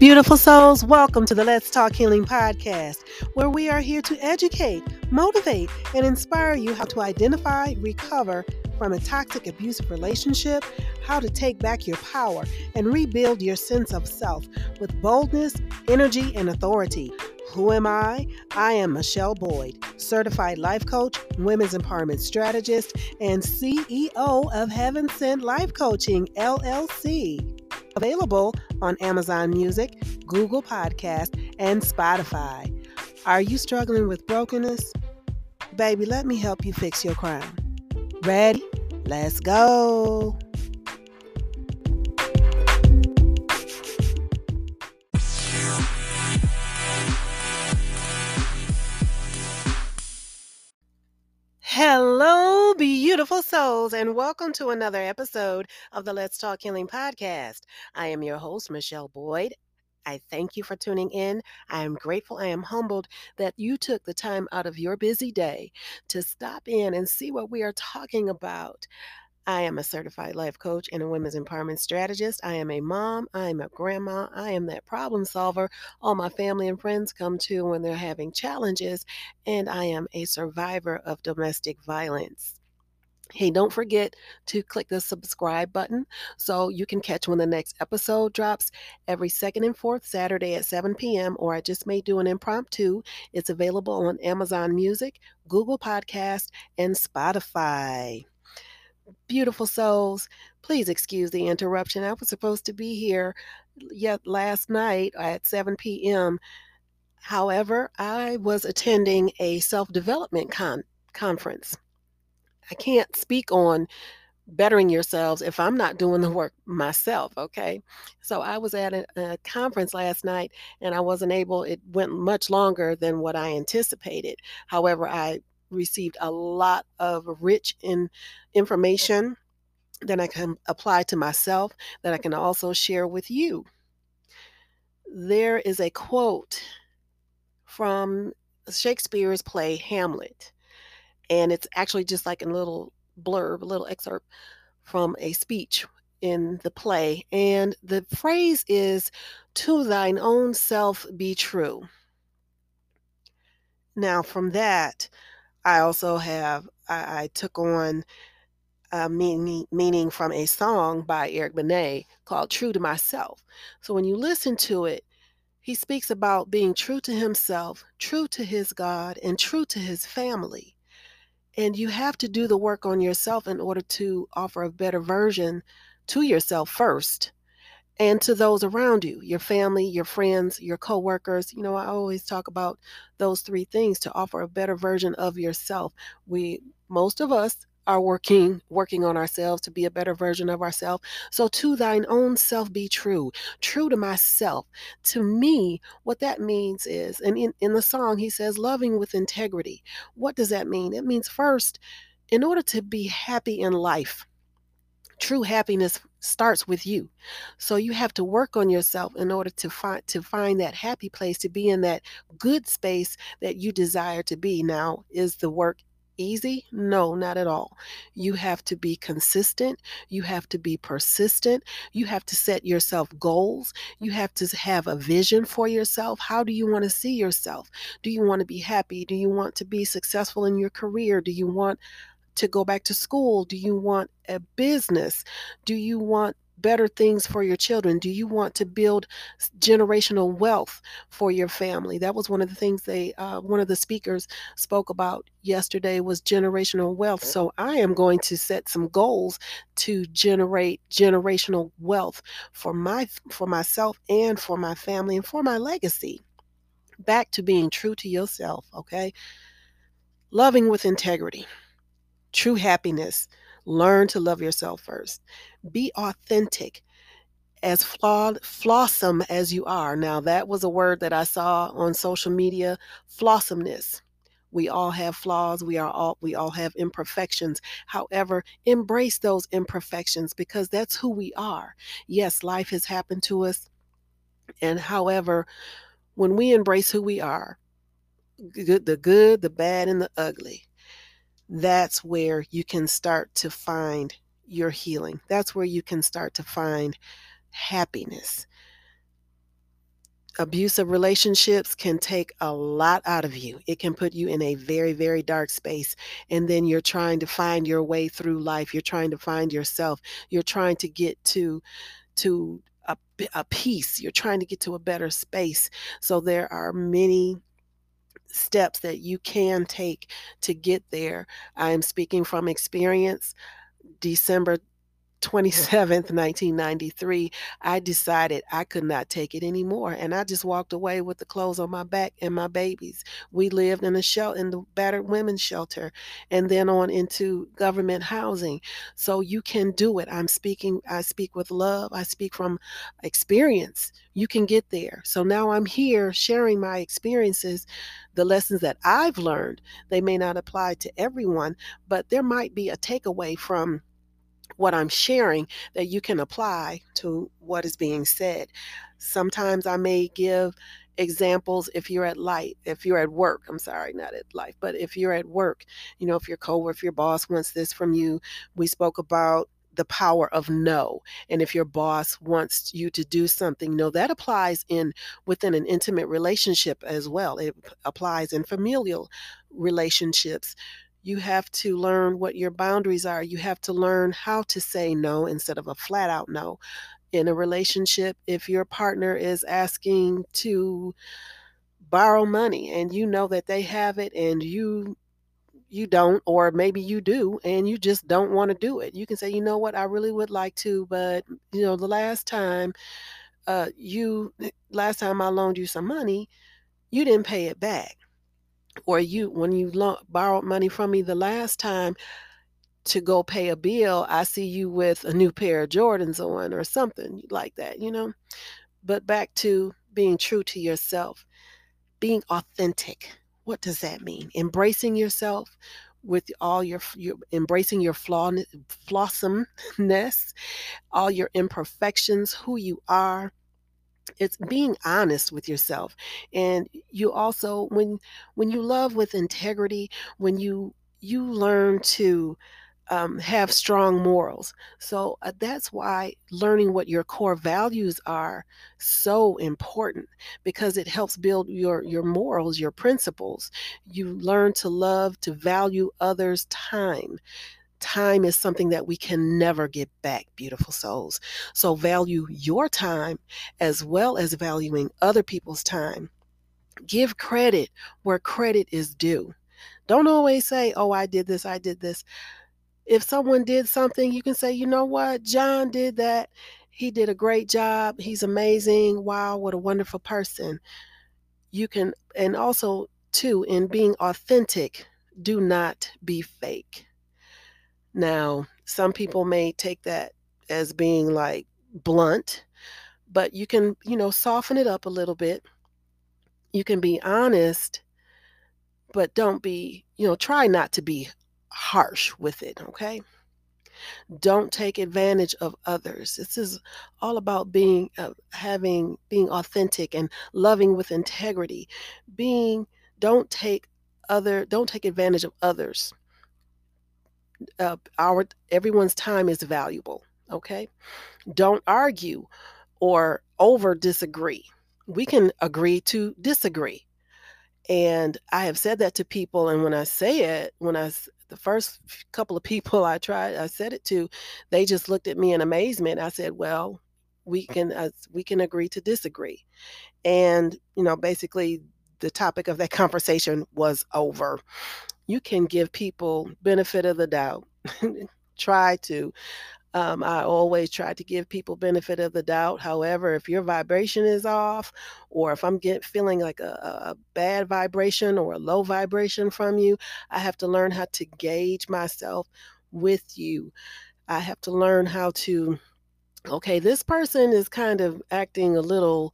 Beautiful souls, welcome to the Let's Talk Healing podcast, where we are here to educate, motivate, and inspire you how to identify, recover from a toxic, abusive relationship, how to take back your power, and rebuild your sense of self with boldness, energy, and authority. Who am I? I am Michele Boyd, certified life coach, women's empowerment strategist, and CEO of Heaven Sent Life Coaching, LLC. Available on Amazon Music, Google Podcast, and Spotify. Are you struggling with brokenness? Baby, let me help you fix your crown. Ready? Let's go. Beautiful souls, and welcome to another episode of the Let's Talk Healing podcast. I am your host, Michele Boyd. I thank you for tuning in. I am grateful, I am humbled that you took the time out of your busy day to stop in and see what we are talking about. I am a certified life coach and a women's empowerment strategist. I am a mom. I am a grandma. I am that problem solver all my family and friends come to when they're having challenges. And I am a survivor of domestic violence. Hey, don't forget to click the subscribe button so you can catch when the next episode drops every second and fourth Saturday at 7 p.m. Or I just may do an impromptu. It's available on Amazon Music, Google Podcast, and Spotify beautiful souls, please excuse the interruption. I was supposed to be here yet last night at 7 p.m. However, I was attending a self development con- conference. I can't speak on bettering yourselves if I'm not doing the work myself, okay? So I was at a, a, conference last night and I wasn't able, it went much longer than what I anticipated. However, I received a lot of rich in information that I can apply to myself that I can also share with you. There is a quote from Shakespeare's play Hamlet, and it's actually just like a little blurb, a little excerpt from a speech in the play. And the phrase is, To thine own self be true. Now, from that, I also have I, I took on a meaning meaning from a song by Eric Benet called "True to Myself." So when you listen to it, he speaks about being true to himself, true to his God, and true to his family. And you have to do the work on yourself in order to offer a better version to yourself first and to those around you your family your friends your coworkers. You know i always talk about those three things to offer a better version of yourself. We most of us are working working on ourselves to be a better version of ourselves so to thine own self be true true to myself. To me what that means is and in, in the song he says loving with integrity. What does that mean? It means first in order to be happy in life true happiness starts with you. So you have to work on yourself in order to find to find that happy place to be in that good space that you desire to be. Now is the work easy? No not at all. You have to be consistent. You have to be persistent. You have to set yourself goals. You have to have a vision for yourself. How do you want to see yourself? Do you want to be happy? Do you want to be successful in your career? Do you want to go back to school? Do you want a business? Do you want better things for your children? Do you want to build generational wealth for your family? That was one of the things they, uh, one of the speakers spoke about yesterday was generational wealth. So I am going to set some goals to generate generational wealth for my, for myself and for my family and for my legacy. Back to being true to yourself, okay? Loving with integrity true happiness. Learn to love yourself first. Be authentic, as flawed, flawsome as you are. Now, that was a word that I saw on social media flawsomeness. We all have flaws. We are all we all have imperfections. However, embrace those imperfections because that's who we are. Yes, life has happened to us. And however, when we embrace who we are, the good, the bad, and the ugly, that's where you can start to find your healing. That's where you can start to find happiness. abusive relationships can take a lot out of you. It can put you in a very, very dark space. And then you're trying to find your way through life. You're trying to find yourself. You're trying to get to to a, a peace. You're trying to get to a better space. So there are many steps that you can take to get there. I am speaking from experience. December 27th, 1993, I decided I could not take it anymore. And I just walked away with the clothes on my back and my babies. We lived in a shelter, in the battered women's shelter, and then on into government housing. So you can do it. I'm speaking, I speak with love, I speak from experience. You can get there. So now I'm here sharing my experiences, the lessons that I've learned. They may not apply to everyone, but there might be a takeaway from what I'm sharing that you can apply to what is being said. Sometimes I may give examples if you're at light, if you're at work, I'm sorry, not at life, but if you're at work, you know, if your coworker, if your boss wants this from you, we spoke about the power of no and if your boss wants you to do something no that applies in within an intimate relationship as well it applies in familial relationships you have to learn what your boundaries are. You have to learn how to say no instead of a flat out no. In a relationship, if your partner is asking to borrow money and you know that they have it and you you don't or maybe you do and you just don't want to do it. You can say, "You know what? I really would like to, but you know, the last time uh you last time I loaned you some money, you didn't pay it back." Or you when you lo- borrowed money from me the last time to go pay a bill, I see you with a new pair of Jordans on or something like that, you know? But back to being true to yourself, being authentic. What does that mean? Embracing yourself with all your, your embracing your flaw, flawsomeness, all your imperfections, who you are, it's being honest with yourself and you also when when you love with integrity when you you learn to um, have strong morals. So uh, that's why learning what your core values are so important because it helps build your your morals your principles. You learn to love to value others time Time is something that we can never get back, beautiful souls. So value your time as well as valuing other people's time. Give credit where credit is due. Don't always say, oh, I did this, I did this. If someone did something, you can say, you know what, John did that. He did a great job. He's amazing. Wow, what a wonderful person. You can, and also, too, in being authentic, do not be fake. Now, some people may take that as being like blunt, but you can, you know, soften it up a little bit. You can be honest, but don't be, you know, try not to be harsh with it, okay? Don't take advantage of others. This is all about being uh, having being authentic and loving with integrity. Being don't take other don't take advantage of others uh, our everyone's time is valuable okay? Don't argue or over disagree. We can agree to disagree. And i have said that to people and when i say it when i the first couple of people i tried i said it to they just looked at me in amazement. I said well we can uh, we can agree to disagree. And you know basically the topic of that conversation was over you can give people benefit of the doubt. try to. Um, I always try to give people benefit of the doubt. However, if your vibration is off, or if I'm get feeling like a, a bad vibration or a low vibration from you, I have to learn how to gauge myself with you. I have to learn how to, okay, this person is kind of acting a little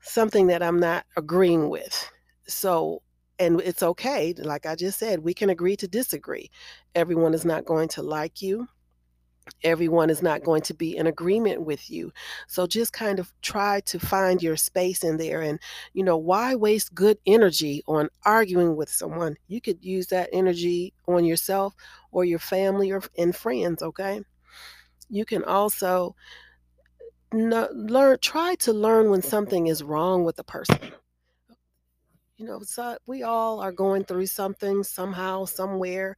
something that I'm not agreeing with. So and it's okay. Like I just said, we can agree to disagree. Everyone is not going to like you. Everyone is not going to be in agreement with you. So just kind of try to find your space in there. And, you know, why waste good energy on arguing with someone? You could use that energy on yourself or your family or and friends, okay? You can also learn try to learn when something is wrong with the person. You know, so we all are going through something somehow, somewhere.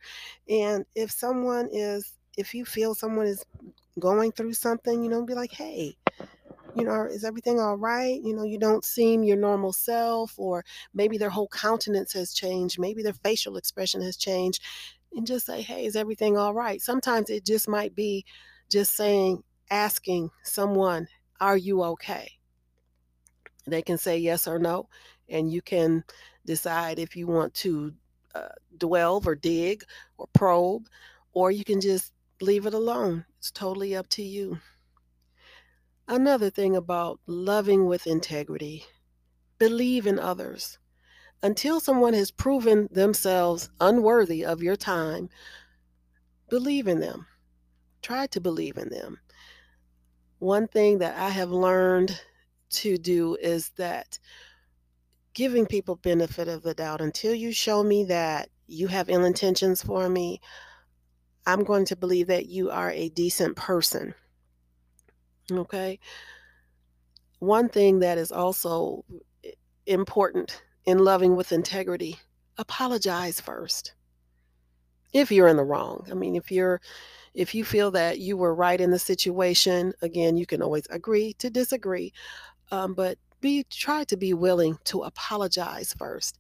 And if someone is, if you feel someone is going through something, you know, be like, hey, you know, is everything all right? You know, you don't seem your normal self, or maybe their whole countenance has changed, maybe their facial expression has changed, and just say, hey, is everything all right? Sometimes it just might be just saying, asking someone, are you okay? They can say yes or no, and you can decide if you want to uh, dwell or dig or probe, or you can just leave it alone. It's totally up to you. Another thing about loving with integrity believe in others. Until someone has proven themselves unworthy of your time, believe in them. Try to believe in them. One thing that I have learned to do is that giving people benefit of the doubt until you show me that you have ill intentions for me, I'm going to believe that you are a decent person. Okay? One thing that is also important in loving with integrity, apologize first. If you're in the wrong. I mean, if you're if you feel that you were right in the situation, again, you can always agree to disagree, um, but be try to be willing to apologize first.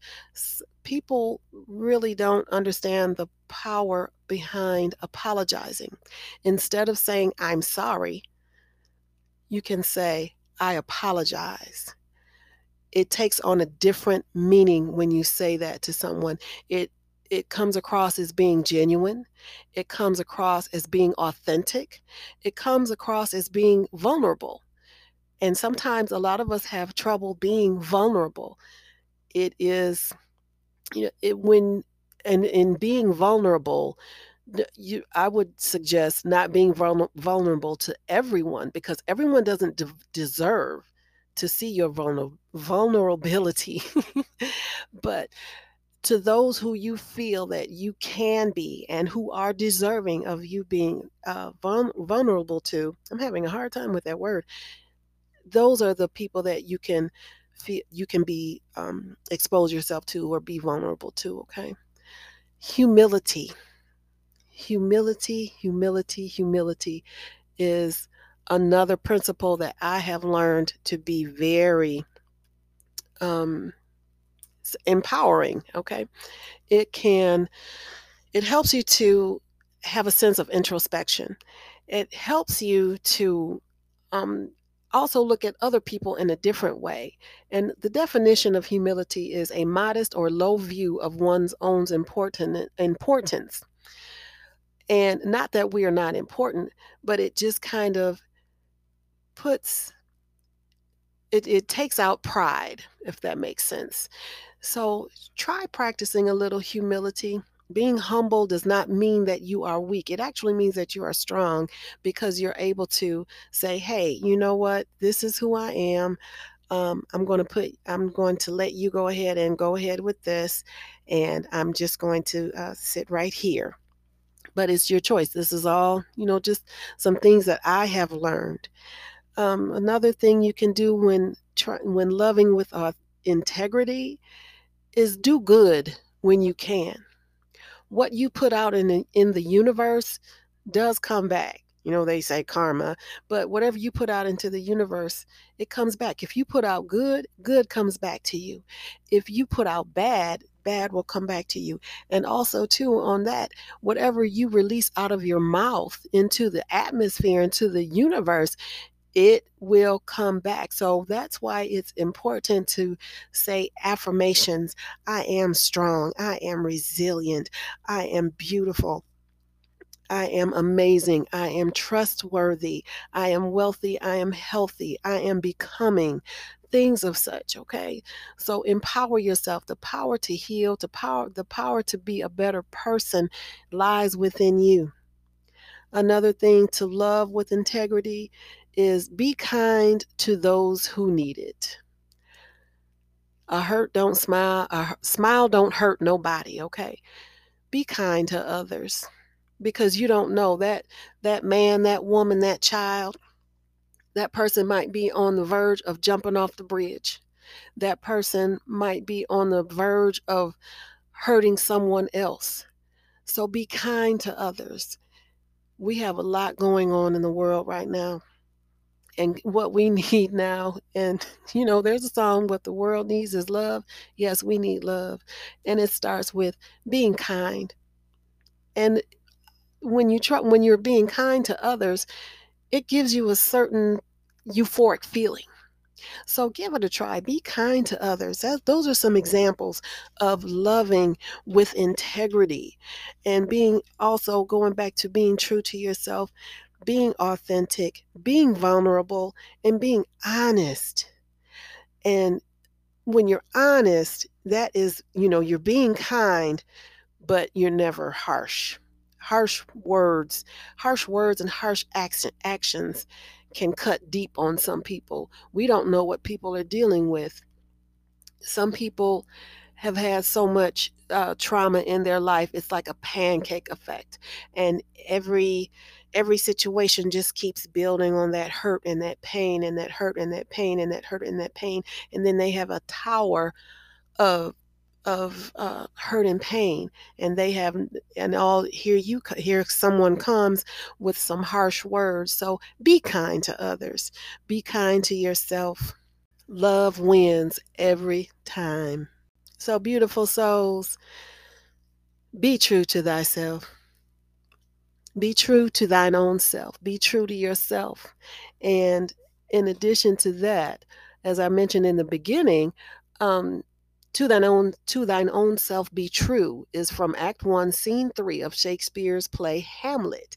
People really don't understand the power behind apologizing. Instead of saying I'm sorry, you can say I apologize. It takes on a different meaning when you say that to someone. It it comes across as being genuine. It comes across as being authentic. It comes across as being vulnerable. And sometimes a lot of us have trouble being vulnerable. It is, you know, it when and in being vulnerable, you I would suggest not being vulner- vulnerable to everyone because everyone doesn't de- deserve to see your vulner- vulnerability. but to those who you feel that you can be and who are deserving of you being uh, vul- vulnerable to, I'm having a hard time with that word those are the people that you can feel you can be um, expose yourself to or be vulnerable to okay? Humility. Humility humility humility is another principle that i have learned to be very um, empowering okay? It can it helps you to have a sense of introspection. It helps you to um, also look at other people in a different way. And the definition of humility is a modest or low view of one's own important importance. And not that we are not important, but it just kind of puts it, it takes out pride, if that makes sense. So try practicing a little humility. Being humble does not mean that you are weak. It actually means that you are strong because you're able to say, hey, you know what? This is who I am. Um, I'm going to put, I'm going to let you go ahead and go ahead with this. And I'm just going to uh, sit right here. But it's your choice. This is all, you know, just some things that I have learned. Um, another thing you can do when try, when loving with uh, integrity is do good when you can. What you put out in the, in the universe does come back. You know, they say karma, but whatever you put out into the universe, it comes back. If you put out good, good comes back to you. If you put out bad, bad will come back to you. And also, too, on that, whatever you release out of your mouth into the atmosphere, into the universe, it will come back. So that's why it's important to say affirmations I am strong, I am resilient, I am beautiful. I am amazing. I am trustworthy. I am wealthy. I am healthy. I am becoming things of such, okay? So empower yourself. The power to heal, to power the power to be a better person lies within you. Another thing to love with integrity is be kind to those who need it. A hurt don't smile, a smile don't hurt nobody, okay? Be kind to others because you don't know that that man, that woman, that child That person might be on the verge of jumping off the bridge. That person might be on the verge of hurting someone else. So be kind to others. We have a lot going on in the world right now. And what we need now, and you know, there's a song, What the World Needs is Love. Yes, we need love. And it starts with being kind. And when you try when you're being kind to others, it gives you a certain euphoric feeling. So give it a try. Be kind to others. That, those are some examples of loving with integrity and being also going back to being true to yourself, being authentic, being vulnerable, and being honest. And when you're honest, that is, you know, you're being kind, but you're never harsh. Harsh words, harsh words, and harsh action, actions can cut deep on some people. We don't know what people are dealing with. Some people have had so much uh, trauma in their life it's like a pancake effect and every every situation just keeps building on that hurt and that pain and that hurt and that pain and that hurt and that pain and then they have a tower of of uh, hurt and pain and they have and all here you here someone comes with some harsh words. So be kind to others. Be kind to yourself. Love wins every time. So beautiful souls be true to thyself be true to thine own self be true to yourself and in addition to that as i mentioned in the beginning um, to thine own to thine own self be true is from Act One, Scene Three of Shakespeare's play Hamlet.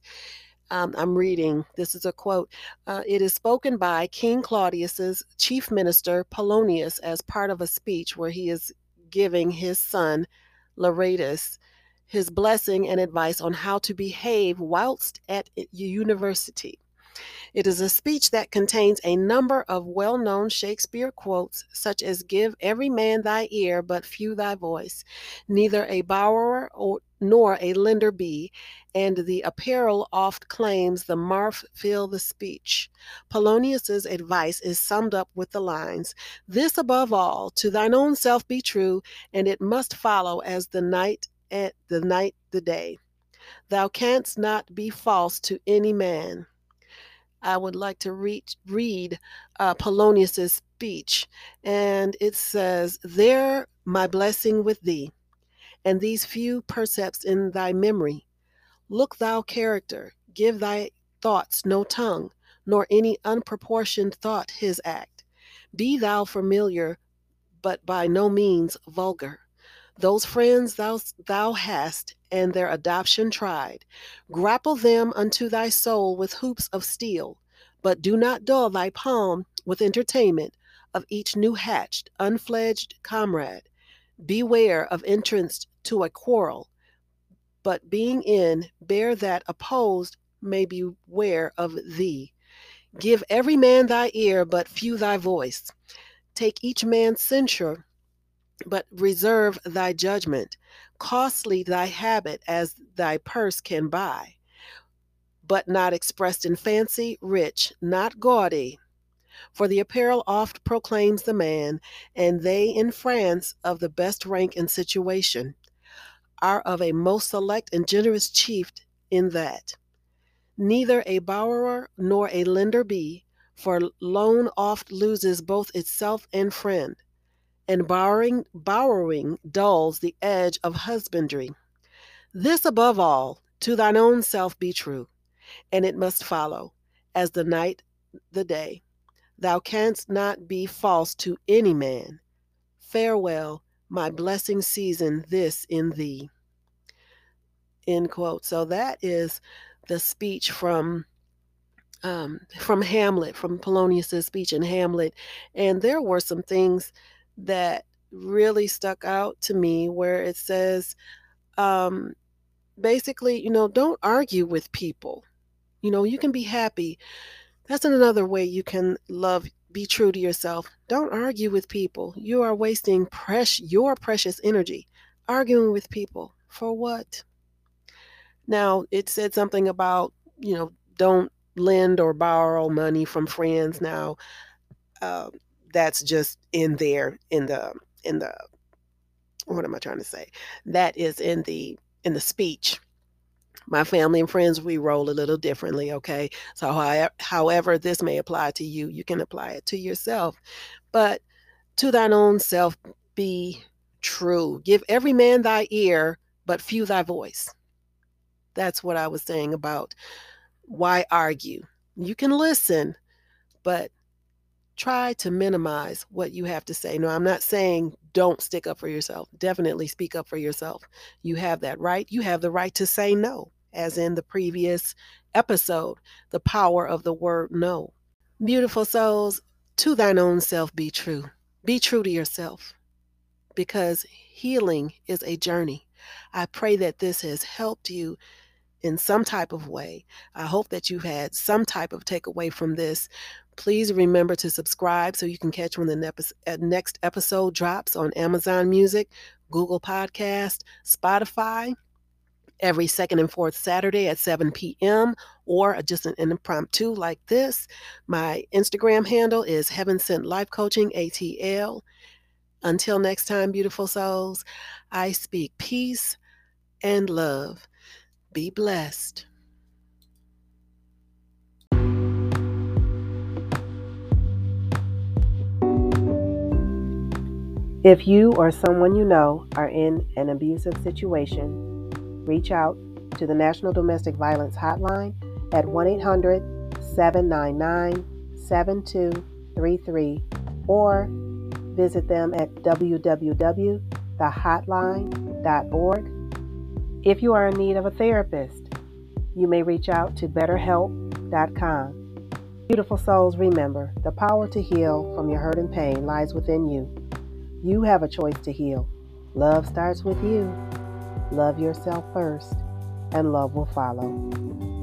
Um, I'm reading. This is a quote. Uh, it is spoken by King Claudius's chief minister Polonius as part of a speech where he is giving his son Laertes his blessing and advice on how to behave whilst at university. It is a speech that contains a number of well known Shakespeare quotes, such as Give every man thy ear, but few thy voice, neither a borrower or, nor a lender be, and the apparel oft claims the marf fill the speech. Polonius's advice is summed up with the lines, This above all, to thine own self be true, and it must follow as the night at the night the day. Thou canst not be false to any man. I would like to read, read uh, Polonius's speech, and it says, There my blessing with thee, and these few percepts in thy memory. Look thou character, give thy thoughts no tongue, nor any unproportioned thought his act. Be thou familiar, but by no means vulgar. Those friends thou, thou hast, and their adoption tried. Grapple them unto thy soul with hoops of steel, but do not dull thy palm with entertainment of each new hatched, unfledged comrade. Beware of entrance to a quarrel, but being in, bear that opposed may beware of thee. Give every man thy ear, but few thy voice. Take each man's censure but reserve thy judgment. Costly thy habit as thy purse can buy, but not expressed in fancy, rich, not gaudy. For the apparel oft proclaims the man, and they in France of the best rank and situation are of a most select and generous chief in that. Neither a borrower nor a lender be, for loan oft loses both itself and friend and borrowing, borrowing dulls the edge of husbandry. This above all, to thine own self be true, and it must follow, as the night the day. Thou canst not be false to any man. Farewell, my blessing season this in thee. End quote. So that is the speech from um, from Hamlet, from Polonius's speech in Hamlet, and there were some things that really stuck out to me where it says um, basically, you know, don't argue with people. You know, you can be happy. That's another way you can love, be true to yourself. Don't argue with people. You are wasting precious, your precious energy arguing with people. For what? Now, it said something about, you know, don't lend or borrow money from friends now. Uh, that's just in there in the in the what am I trying to say? That is in the in the speech. My family and friends, we roll a little differently, okay? So however this may apply to you, you can apply it to yourself. But to thine own self be true. Give every man thy ear, but few thy voice. That's what I was saying about why argue. You can listen, but try to minimize what you have to say. No, I'm not saying don't stick up for yourself. Definitely speak up for yourself. You have that right. You have the right to say no, as in the previous episode, the power of the word no. Beautiful souls, to thine own self be true. Be true to yourself because healing is a journey. I pray that this has helped you in some type of way. I hope that you had some type of takeaway from this. Please remember to subscribe so you can catch when the uh, next episode drops on Amazon Music, Google Podcast, Spotify every second and fourth Saturday at 7 p.m. or just an impromptu like this. My Instagram handle is Heaven Sent Life Coaching ATL. Until next time, beautiful souls, I speak peace and love. Be blessed. If you or someone you know are in an abusive situation, reach out to the National Domestic Violence Hotline at 1 800 799 7233 or visit them at www.thehotline.org if you are in need of a therapist, you may reach out to betterhelp.com. Beautiful souls, remember the power to heal from your hurt and pain lies within you. You have a choice to heal. Love starts with you. Love yourself first, and love will follow.